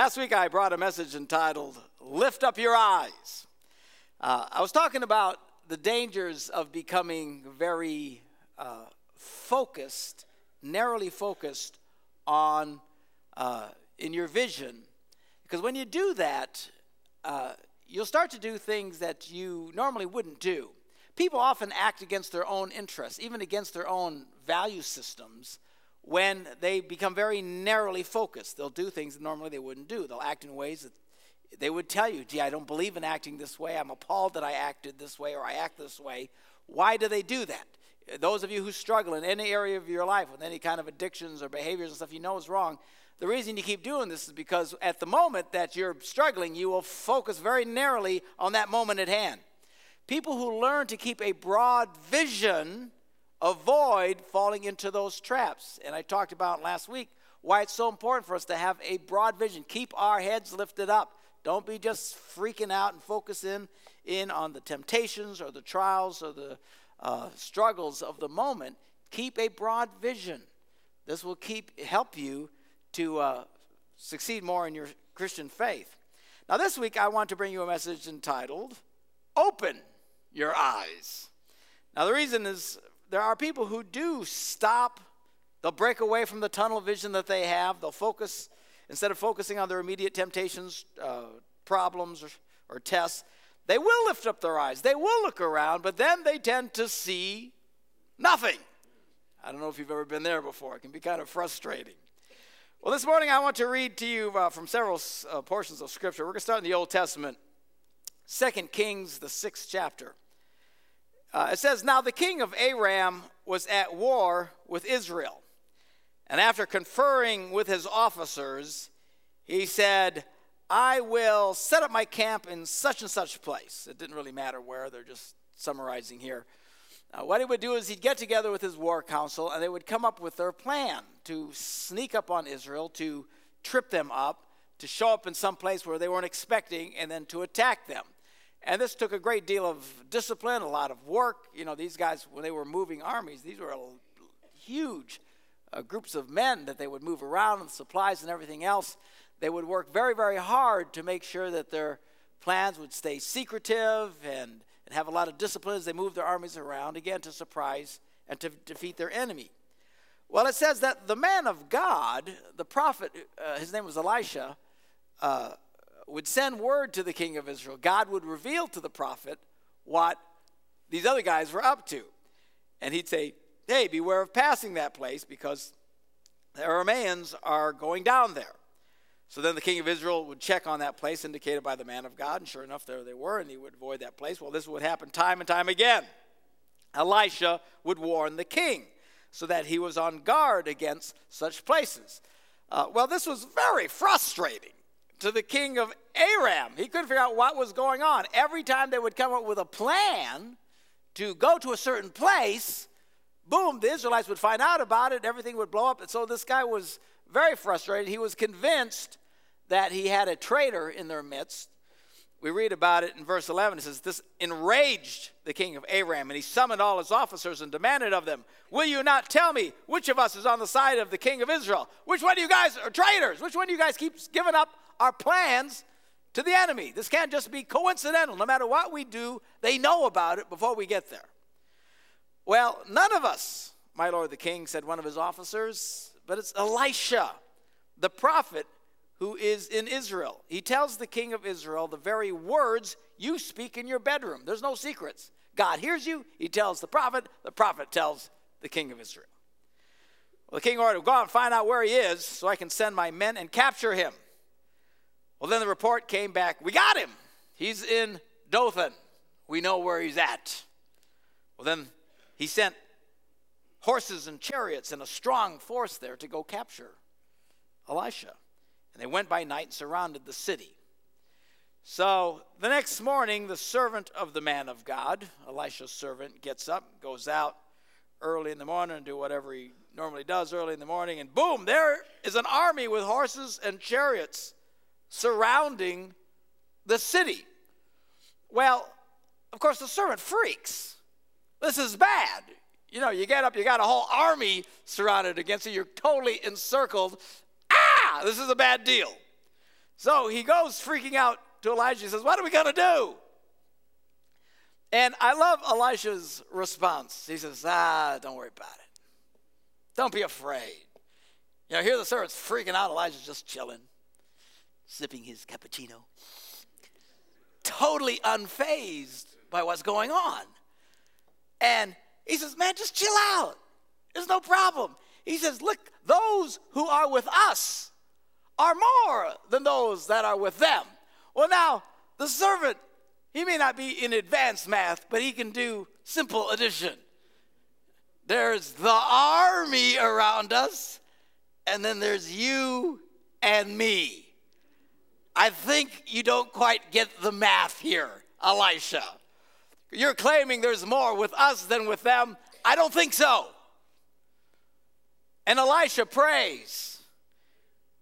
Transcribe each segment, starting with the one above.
Last week I brought a message entitled Lift Up Your Eyes. Uh, I was talking about the dangers of becoming very uh, focused, narrowly focused on uh, in your vision. Because when you do that, uh, you'll start to do things that you normally wouldn't do. People often act against their own interests, even against their own value systems when they become very narrowly focused. They'll do things that normally they wouldn't do. They'll act in ways that they would tell you, gee, I don't believe in acting this way. I'm appalled that I acted this way or I act this way. Why do they do that? Those of you who struggle in any area of your life with any kind of addictions or behaviors and stuff you know is wrong, the reason you keep doing this is because at the moment that you're struggling, you will focus very narrowly on that moment at hand. People who learn to keep a broad vision avoid falling into those traps. And I talked about last week why it's so important for us to have a broad vision. Keep our heads lifted up. Don't be just freaking out and focusing in on the temptations or the trials or the uh, struggles of the moment. Keep a broad vision. This will keep help you to uh, succeed more in your Christian faith. Now, this week I want to bring you a message entitled "Open Your Eyes." Now, the reason is there are people who do stop, they'll break away from the tunnel vision that they have. They'll focus, instead of focusing on their immediate temptations, uh, problems, or, or tests, they will lift up their eyes. They will look around, but then they tend to see nothing. I don't know if you've ever been there before. It can be kind of frustrating. Well, this morning I want to read to you uh, from several uh, portions of Scripture. We're going to start in the Old Testament, Second Kings, the sixth chapter. Uh, it says, Now the king of Aram was at war with Israel. And after conferring with his officers, he said, I will set up my camp in such and such place. It didn't really matter where, they're just summarizing here. Uh, what he would do is he'd get together with his war council and they would come up with their plan to sneak up on Israel, to trip them up, to show up in some place where they weren't expecting, and then to attack them. And this took a great deal of discipline, a lot of work. You know, these guys, when they were moving armies, these were huge uh, groups of men that they would move around and supplies and everything else. They would work very, very hard to make sure that their plans would stay secretive and, and have a lot of discipline as they moved their armies around, again, to surprise and to defeat their enemy. Well, it says that the man of God, the prophet, uh, his name was Elisha, uh, would send word to the king of Israel. God would reveal to the prophet what these other guys were up to. And he'd say, Hey, beware of passing that place because the Arameans are going down there. So then the king of Israel would check on that place indicated by the man of God, and sure enough, there they were, and he would avoid that place. Well, this would happen time and time again. Elisha would warn the king so that he was on guard against such places. Uh, well, this was very frustrating to the king of Aram. He couldn't figure out what was going on. Every time they would come up with a plan to go to a certain place, boom, the Israelites would find out about it, everything would blow up. And so this guy was very frustrated. He was convinced that he had a traitor in their midst. We read about it in verse 11. It says, This enraged the king of Aram, and he summoned all his officers and demanded of them, Will you not tell me which of us is on the side of the king of Israel? Which one of you guys are traitors? Which one of you guys keeps giving up our plans to the enemy. This can't just be coincidental. No matter what we do, they know about it before we get there. Well, none of us, my lord the king, said one of his officers, but it's Elisha, the prophet who is in Israel. He tells the king of Israel the very words you speak in your bedroom. There's no secrets. God hears you, he tells the prophet, the prophet tells the king of Israel. Well, the king ordered, Go out and find out where he is so I can send my men and capture him. Well, then the report came back we got him. He's in Dothan. We know where he's at. Well, then he sent horses and chariots and a strong force there to go capture Elisha. And they went by night and surrounded the city. So the next morning, the servant of the man of God, Elisha's servant, gets up, goes out early in the morning and do whatever he normally does early in the morning, and boom, there is an army with horses and chariots surrounding the city. Well, of course, the servant freaks. This is bad. You know, you get up, you got a whole army surrounded against you, you're totally encircled. Ah, this is a bad deal. So he goes freaking out to Elijah. He says, What are we going to do? And I love Elisha's response. He says, Ah, don't worry about it. Don't be afraid. You know, here the servant's freaking out. Elijah's just chilling, sipping his cappuccino, totally unfazed by what's going on. And he says, Man, just chill out. There's no problem. He says, Look, those who are with us are more than those that are with them. Well, now, the servant, he may not be in advanced math, but he can do simple addition. There's the army around us, and then there's you and me. I think you don't quite get the math here, Elisha. You're claiming there's more with us than with them. I don't think so. And Elisha prays.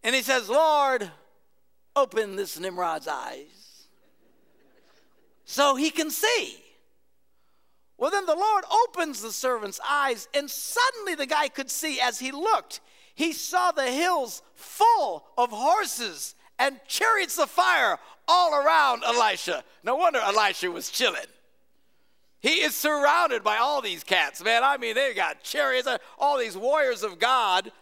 And he says, Lord, open this Nimrod's eyes so he can see. Well, then the Lord opens the servant's eyes, and suddenly the guy could see as he looked. He saw the hills full of horses and chariots of fire all around Elisha. No wonder Elisha was chilling. He is surrounded by all these cats, man. I mean, they've got chariots. All these warriors of God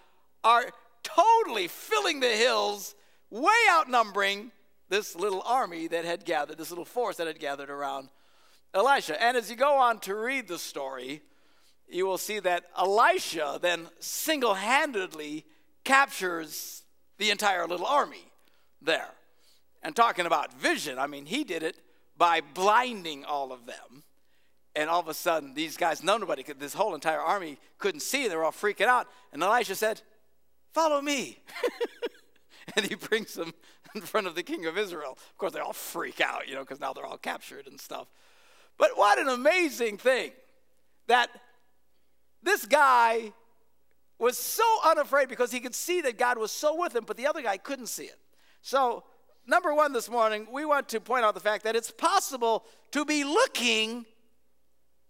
are totally filling the hills, way outnumbering this little army that had gathered, this little force that had gathered around Elisha. And as you go on to read the story, you will see that Elisha then single handedly captures the entire little army there. And talking about vision, I mean, he did it by blinding all of them. And all of a sudden, these guys, nobody could, this whole entire army couldn't see. They were all freaking out. And Elisha said, Follow me. and he brings them in front of the king of Israel. Of course, they all freak out, you know, because now they're all captured and stuff. But what an amazing thing that this guy was so unafraid because he could see that God was so with him, but the other guy couldn't see it. So, number one this morning, we want to point out the fact that it's possible to be looking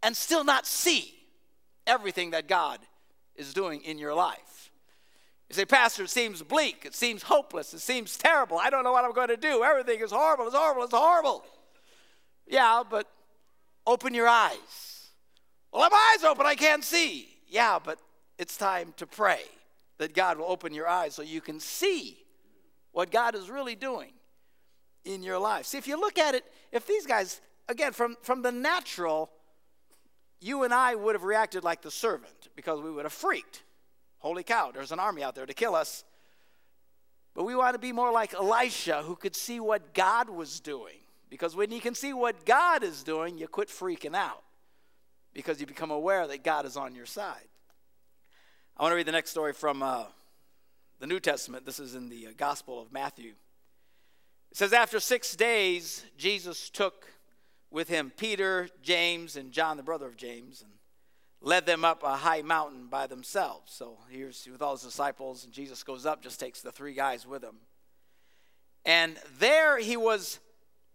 and still not see everything that God is doing in your life. You say, Pastor, it seems bleak, it seems hopeless, it seems terrible. I don't know what I'm going to do. Everything is horrible, it's horrible, it's horrible. Yeah, but open your eyes. Well, my eyes open, I can't see. Yeah, but it's time to pray that God will open your eyes so you can see what God is really doing in your life. See, if you look at it, if these guys, again, from, from the natural, you and I would have reacted like the servant because we would have freaked. Holy cow, there's an army out there to kill us. But we want to be more like Elisha who could see what God was doing. Because when you can see what God is doing, you quit freaking out because you become aware that God is on your side. I want to read the next story from uh, the New Testament. This is in the uh, Gospel of Matthew. It says, After six days, Jesus took with him Peter, James, and John, the brother of James, and led them up a high mountain by themselves. So here's with all his disciples, and Jesus goes up, just takes the three guys with him. And there he was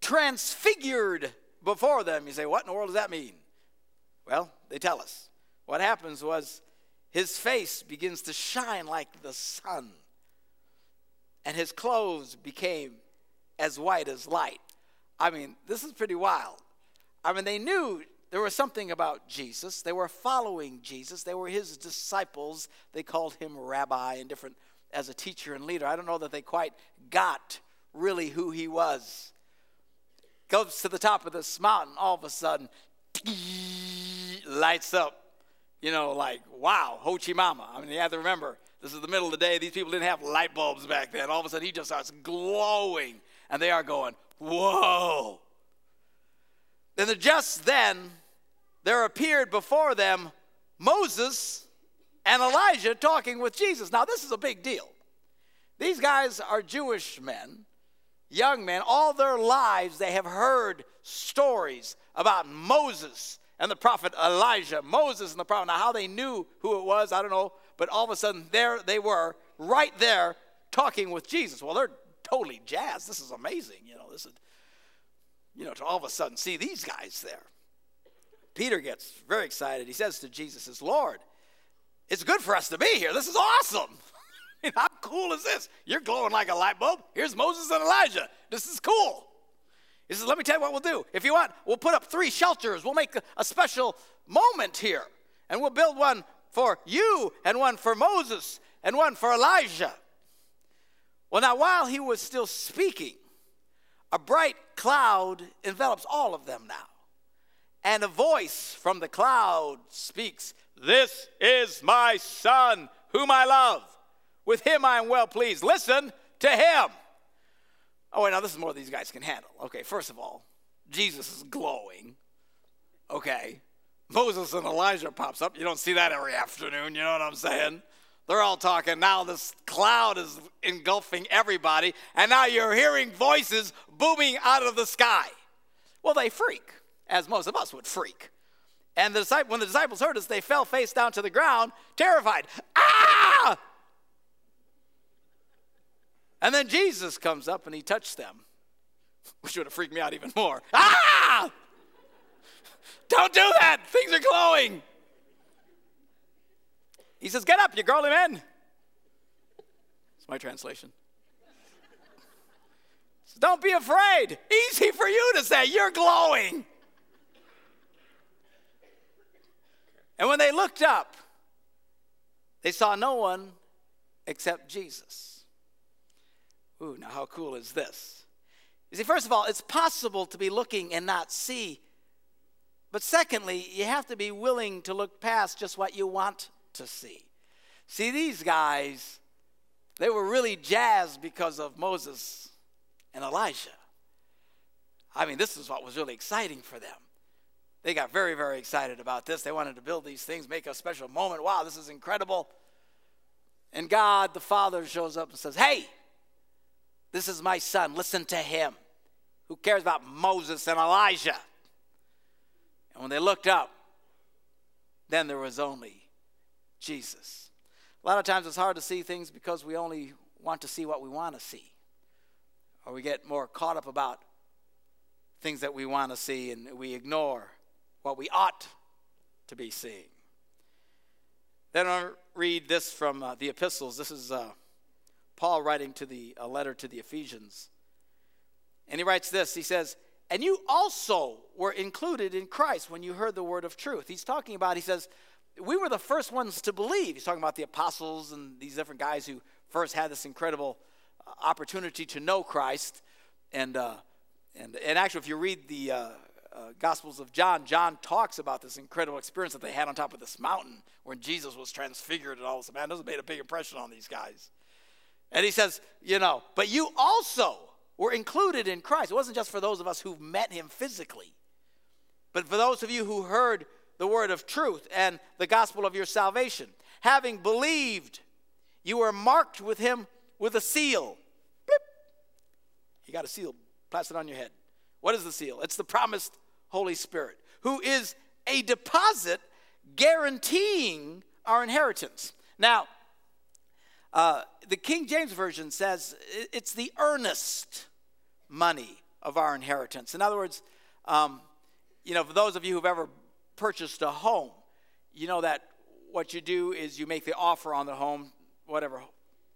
transfigured before them. You say, What in the world does that mean? Well, they tell us. What happens was his face begins to shine like the sun, and his clothes became as white as light. I mean, this is pretty wild. I mean, they knew there was something about Jesus. They were following Jesus. They were his disciples. They called him rabbi and different as a teacher and leader. I don't know that they quite got really who he was. Goes to the top of this mountain, all of a sudden, lights up. You know, like, wow, Ho Chi Mama. I mean, you have to remember, this is the middle of the day. These people didn't have light bulbs back then. All of a sudden, he just starts glowing, and they are going, whoa. Then just then there appeared before them Moses and Elijah talking with Jesus. Now, this is a big deal. These guys are Jewish men, young men. All their lives they have heard stories about Moses and the prophet Elijah. Moses and the prophet. Now, how they knew who it was, I don't know. But all of a sudden, there they were, right there, talking with Jesus. Well, they're totally jazzed. This is amazing. You know, this is you know, to all of a sudden see these guys there. Peter gets very excited. He says to Jesus, says, Lord, it's good for us to be here. This is awesome. I'm cool is this? You're glowing like a light bulb. Here's Moses and Elijah. This is cool. He says, Let me tell you what we'll do. If you want, we'll put up three shelters. We'll make a, special moment here. And we'll build one for you, and one for Moses, and one for Elijah. Well, now, while he was still speaking, a bright cloud envelops all of them now. And a voice from the cloud speaks, This is my son, whom I love. With him I am well pleased. Listen to him. Oh, wait, now this is more these guys can handle. Okay, first of all, Jesus is glowing. Okay. Moses and Elijah pops up. You don't see that every afternoon, you know what I'm saying? They're all talking. Now this cloud is engulfing everybody, and now you're hearing voices booming out of the sky. Well, they freak, as most of us would freak. And the, when the disciples heard this, they fell face down to the ground, terrified. Ah! And then Jesus comes up and he touched them, which would have freaked me out even more. Ah! Don't do that. Things are glowing. He says, Get up, you girly men. It's my translation. Says, Don't be afraid. Easy for you to say, You're glowing. And when they looked up, they saw no one except Jesus. Ooh, now how cool is this? You see, first of all, it's possible to be looking and not see. But secondly, you have to be willing to look past just what you want to see. See, these guys, they were really jazzed because of Moses and Elijah. I mean, this is what was really exciting for them. They got very, very excited about this. They wanted to build these things, make a special moment. Wow, this is incredible. And God, the Father, shows up and says, Hey, this is my son. Listen to him. Who cares about Moses and Elijah? And when they looked up, then there was only Jesus. A lot of times it's hard to see things because we only want to see what we want to see. Or we get more caught up about things that we want to see and we ignore what we ought to be seeing. Then I'll read this from uh, the epistles. This is uh, Paul writing to the a letter to the Ephesians. And he writes this. He says, "And you also were included in Christ when you heard the word of truth." He's talking about he says, we were the first ones to believe. He's talking about the apostles and these different guys who first had this incredible uh, opportunity to know Christ. And, uh, and, and actually, if you read the uh, uh, Gospels of John, John talks about this incredible experience that they had on top of this mountain when Jesus was transfigured and all this. Man, this made a big impression on these guys. And he says, you know, but you also were included in Christ. It wasn't just for those of us who met him physically, but for those of you who heard the word of truth and the gospel of your salvation. Having believed, you were marked with him with a seal. Beep. You got a seal plastered on your head. What is the seal? It's the promised Holy Spirit, who is a deposit guaranteeing our inheritance. Now, uh, the King James Version says it's the earnest money of our inheritance. In other words, um, you know, for those of you who've ever purchased a home, you know that what you do is you make the offer on the home, whatever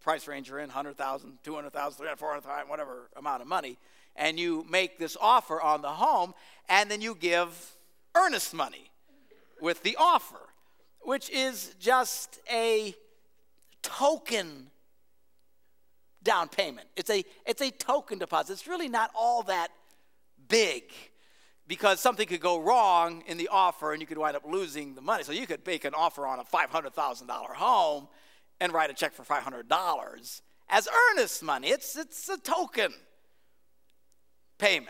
price range you're in 100000 200000 300 400000 whatever amount of money, and you make this offer on the home, and then you give earnest money with the offer, which is just a token down payment. It's a, it's a token deposit. It's really not all that big because something could go wrong in the offer and you could wind up losing the money. So you could make an offer on a $500,000 home and write a check for $500 as earnest money. It's, it's a token payment.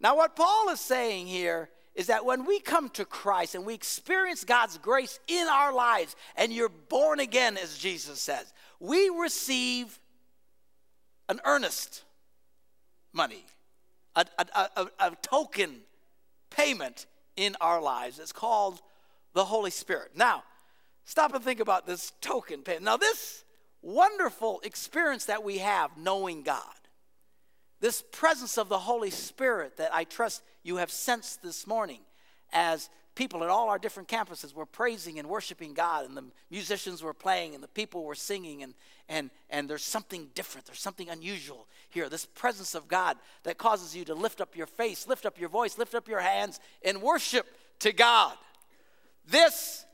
Now, what Paul is saying here is that when we come to Christ and we experience God's grace in our lives and you're born again, as Jesus says, we receive an earnest money a, a, a, a token payment in our lives. It's called the Holy Spirit. Now, stop and think about this token payment. Now, this wonderful experience that we have knowing God, this presence of the Holy Spirit that I trust you have sensed this morning as people at all our different campuses were praising and worshiping God, and the musicians were playing, and the people were singing, and, and, and there's something different, there's something unusual here. This presence of God that causes you to lift up your face, lift up your voice, lift up your hands, and worship to God. This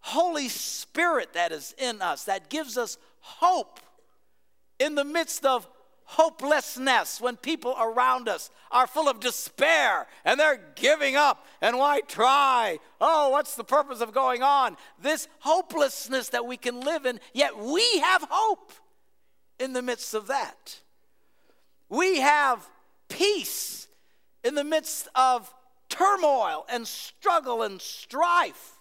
Holy Spirit that is in us, that gives us hope in the midst of hopelessness when people around us are full of despair and they're giving up. And why try? Oh, what's the purpose of going on? This hopelessness that we can live in, yet we have hope in the midst of that. We have peace in the midst of turmoil and struggle and strife,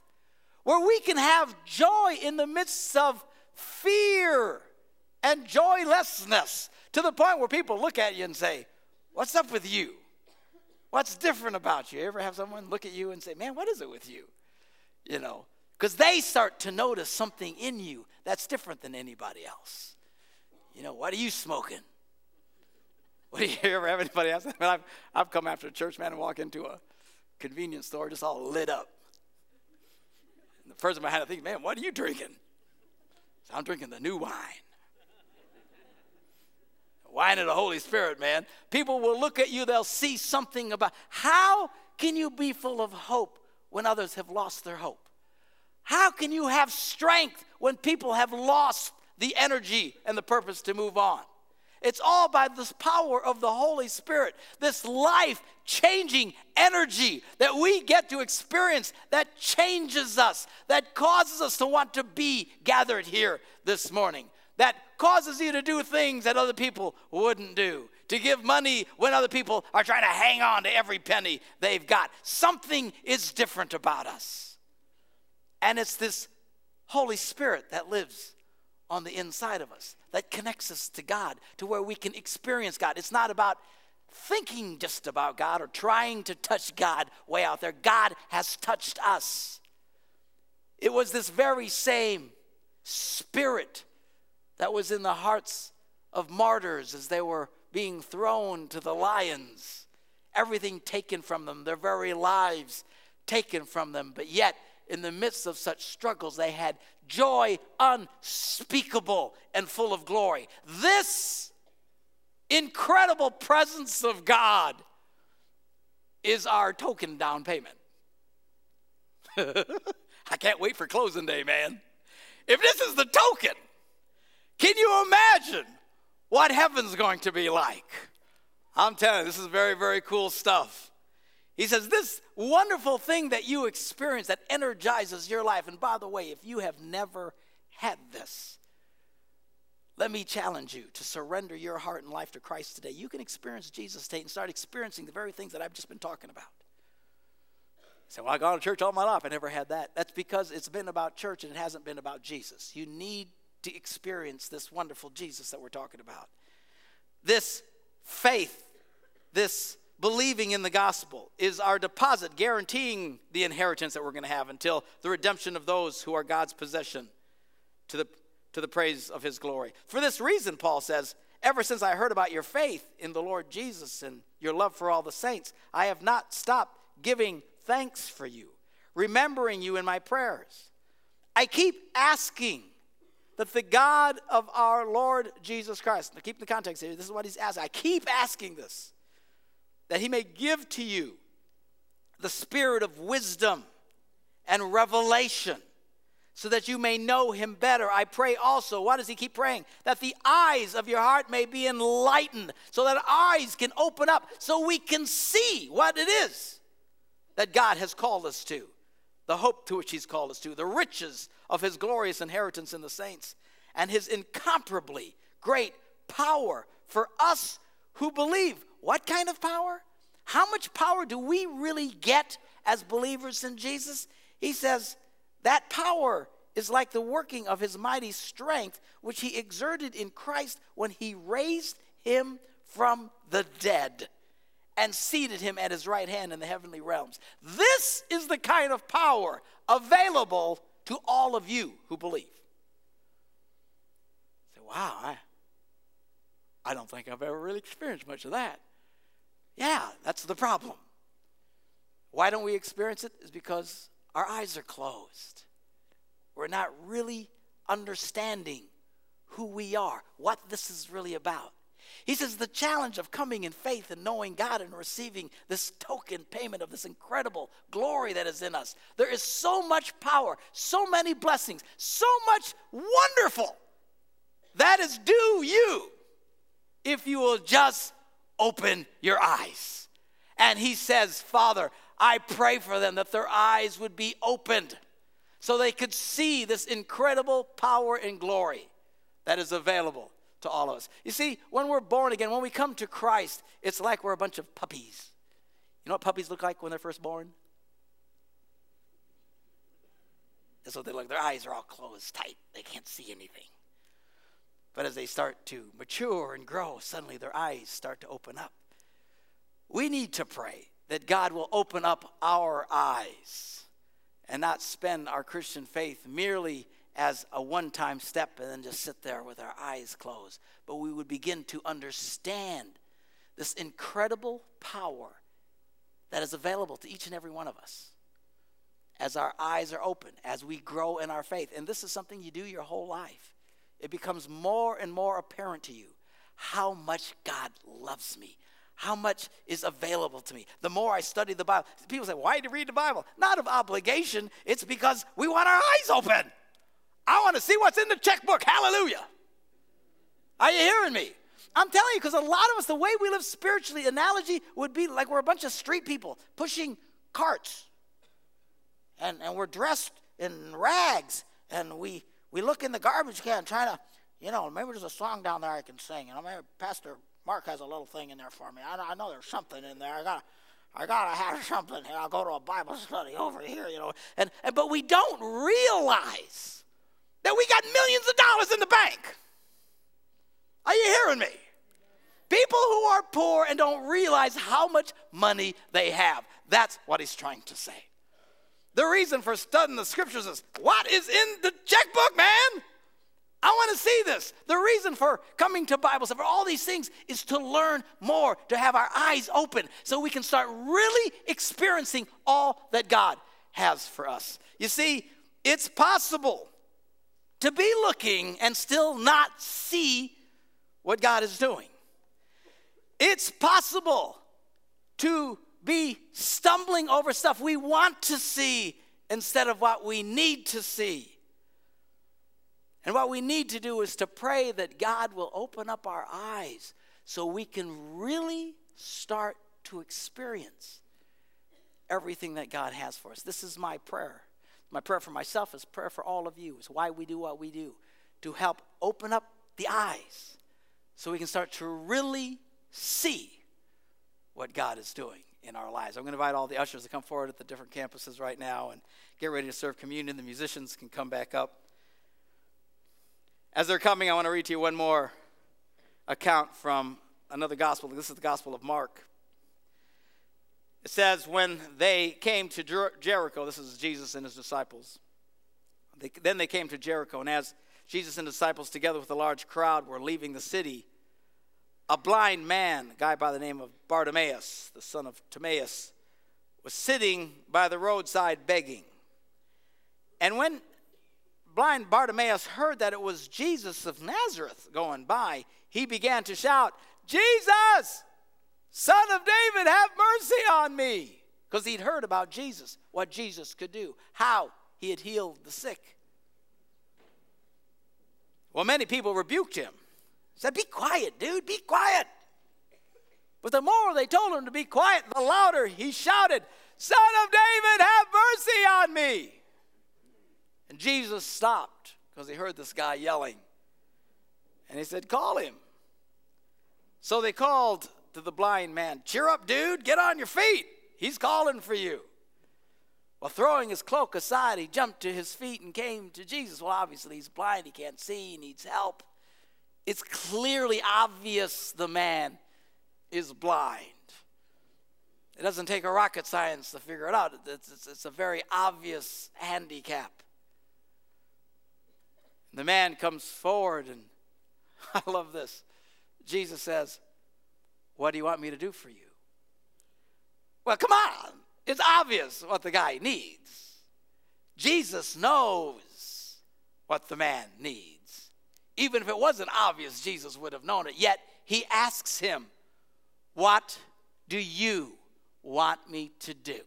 where we can have joy in the midst of fear and joylessness to the point where people look at you and say, What's up with you? What's different about you? you ever have someone look at you and say, Man, what is it with you? You know, because they start to notice something in you that's different than anybody else. You know, what are you smoking? What do you ever have anybody ask that? I've, I've come after church, man, and walk into a convenience store just all lit up. And the person behind it thinks, man, what are you drinking? So I'm drinking the new wine wine of the Holy Spirit, man. People will look at you, they'll see something about how can you be full of hope when others have lost their hope? How can you have strength when people have lost the energy and the purpose to move on? It's all by this power of the Holy Spirit, this life changing energy that we get to experience that changes us, that causes us to want to be gathered here this morning that causes you to do things that other people wouldn't do, to give money when other people are trying to hang on to every penny they've got. Something is different about us. And it's this Holy Spirit that lives on the inside of us, that connects us to God, to where we can experience God. It's not about thinking just about God or trying to touch God way out there. God has touched us. It was this very same Spirit that was in the hearts of martyrs as they were being thrown to the lions. Everything taken from them, their very lives taken from them. But yet, in the midst of such struggles, they had joy unspeakable and full of glory. This incredible presence of God is our token down payment. I can't wait for closing day, man. If this is the token, can you imagine what heaven's going to be like? I'm telling you, this is very, very cool stuff. He says, This wonderful thing that you experience that energizes your life. And by the way, if you have never had this, let me challenge you to surrender your heart and life to Christ today. You can experience Jesus today and start experiencing the very things that I've just been talking about. You say, Well, I've gone to church all my life. I never had that. That's because it's been about church and it hasn't been about Jesus. You need to experience this wonderful Jesus that we're talking about. This faith, this believing in the gospel is our deposit guaranteeing the inheritance that we're going to have until the redemption of those who are God's possession to the, to the praise of his glory. For this reason, Paul says, ever since I heard about your faith in the Lord Jesus and your love for all the saints, I have not stopped giving thanks for you, remembering you in my prayers. I keep asking that the God of our Lord Jesus Christ, now keep the context here, this is what he's asking. I keep asking this, that he may give to you the spirit of wisdom and revelation so that you may know him better. I pray also, why does he keep praying? That the eyes of your heart may be enlightened, so that eyes can open up so we can see what it is that God has called us to, the hope to which he's called us to, the riches of his glorious inheritance in the saints and his incomparably great power for us who believe. What kind of power? How much power do we really get as believers in Jesus? He says that power is like the working of his mighty strength, which he exerted in Christ when he raised him from the dead and seated him at his right hand in the heavenly realms. This is the kind of power available to all of you who believe. Say, wow, I, I don't think I've ever really experienced much of that. Yeah, that's the problem. Why don't we experience it? Is because our eyes are closed. We're not really understanding who we are, what this is really about. He says the challenge of coming in faith and knowing God and receiving this token payment of this incredible glory that is in us. There is so much power, so many blessings, so much wonderful that is due you if you will just open your eyes. And he says, Father, I pray for them that their eyes would be opened so they could see this incredible power and glory that is available to all of us. You see, when we're born again, when we come to Christ, it's like we're a bunch of puppies. You know what puppies look like when they're first born? That's what they look. Their eyes are all closed tight. They can't see anything. But as they start to mature and grow, suddenly their eyes start to open up. We need to pray that God will open up our eyes and not spend our Christian faith merely as a one time step and then just sit there with our eyes closed. But we would begin to understand this incredible power that is available to each and every one of us as our eyes are open, as we grow in our faith. And this is something you do your whole life. It becomes more and more apparent to you how much God loves me, how much is available to me. The more I study the Bible, people say, Why do you read the Bible? Not of obligation, it's because we want our eyes open. I want to see what's in the checkbook. Hallelujah. Are you hearing me? I'm telling you, because a lot of us, the way we live spiritually, analogy would be like we're a bunch of street people pushing carts. And, and we're dressed in rags. And we, we look in the garbage can trying to, you know, maybe there's a song down there I can sing. And I maybe Pastor Mark has a little thing in there for me. I, I know there's something in there. I got I gotta have something here. I'll go to a Bible study over here, you know. And, and but we don't realize that we got millions of dollars in the bank. Are you hearing me? People who are poor and don't realize how much money they have. That's what he's trying to say. The reason for studying the scriptures is what is in the checkbook, man? I want to see this. The reason for coming to Bible study, for all these things, is to learn more, to have our eyes open so we can start really experiencing all that God has for us. You see, it's possible to be looking and still not see what God is doing. It's possible to be stumbling over stuff we want to see instead of what we need to see. And what we need to do is to pray that God will open up our eyes so we can really start to experience everything that God has for us. This is my prayer. My prayer for myself is prayer for all of you, is why we do what we do, to help open up the eyes so we can start to really see what God is doing in our lives. I'm going to invite all the ushers to come forward at the different campuses right now and get ready to serve communion. The musicians can come back up. As they're coming, I want to read to you one more account from another gospel. This is the Gospel of Mark. It says, when they came to Jer- Jericho, this is Jesus and his disciples. They, then they came to Jericho, and as Jesus and disciples, together with a large crowd, were leaving the city, a blind man, a guy by the name of Bartimaeus, the son of Timaeus, was sitting by the roadside begging. And when blind Bartimaeus heard that it was Jesus of Nazareth going by, he began to shout, Jesus! Son of David, have mercy on me. Because he'd heard about Jesus, what Jesus could do, how he had healed the sick. Well, many people rebuked him, said, Be quiet, dude, be quiet. But the more they told him to be quiet, the louder he shouted, Son of David, have mercy on me. And Jesus stopped because he heard this guy yelling. And he said, Call him. So they called to the blind man, Cheer up, dude, get on your feet. He's calling for you. Well, throwing his cloak aside, he jumped to his feet and came to Jesus. Well, obviously, he's blind, he can't see, he needs help. It's clearly obvious the man is blind. It doesn't take a rocket science to figure it out, it's, it's, it's a very obvious handicap. The man comes forward, and I love this. Jesus says, what do you want me to do for you? Well, come on. It's obvious what the guy needs. Jesus knows what the man needs. Even if it wasn't obvious, Jesus would have known it. Yet he asks him, What do you want me to do?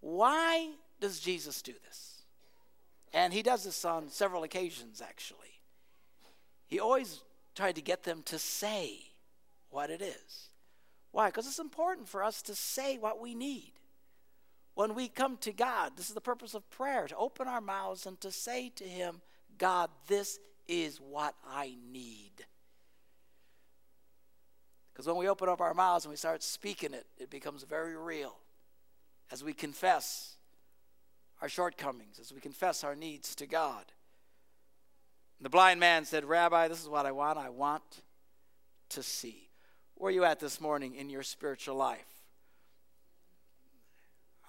Why does Jesus do this? And he does this on several occasions, actually. He always tried to get them to say what it is. Why? Because it's important for us to say what we need. When we come to God, this is the purpose of prayer to open our mouths and to say to Him, God, this is what I need. Because when we open up our mouths and we start speaking it, it becomes very real. As we confess our shortcomings, as we confess our needs to God. The blind man said, Rabbi, this is what I want. I want to see. Where are you at this morning in your spiritual life?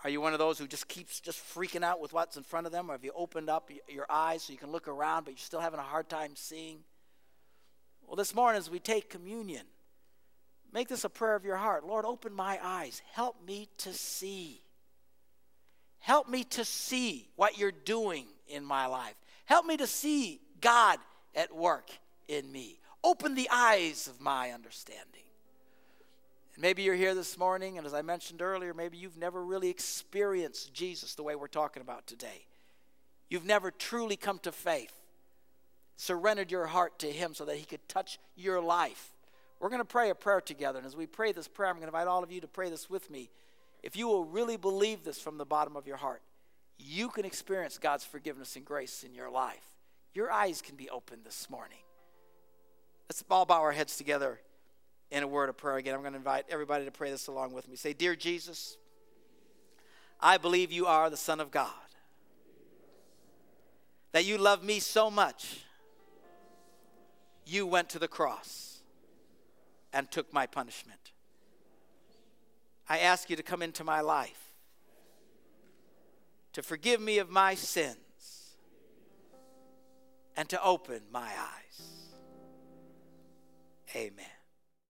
Are you one of those who just keeps just freaking out with what's in front of them? Or have you opened up your eyes so you can look around, but you're still having a hard time seeing? Well, this morning as we take communion, make this a prayer of your heart. Lord, open my eyes. Help me to see. Help me to see what you're doing in my life. Help me to see God at work in me. Open the eyes of my understanding. Maybe you're here this morning, and as I mentioned earlier, maybe you've never really experienced Jesus the way we're talking about today. You've never truly come to faith, surrendered your heart to Him so that He could touch your life. We're going to pray a prayer together, and as we pray this prayer, I'm going to invite all of you to pray this with me. If you will really believe this from the bottom of your heart, you can experience God's forgiveness and grace in your life. Your eyes can be opened this morning. Let's all bow our heads together in a word of prayer again. I'm going to invite everybody to pray this along with me. Say, Dear Jesus, I believe you are the Son of God, that you love me so much, you went to the cross and took my punishment. I ask you to come into my life, to forgive me of my sins, and to open my eyes. Amen.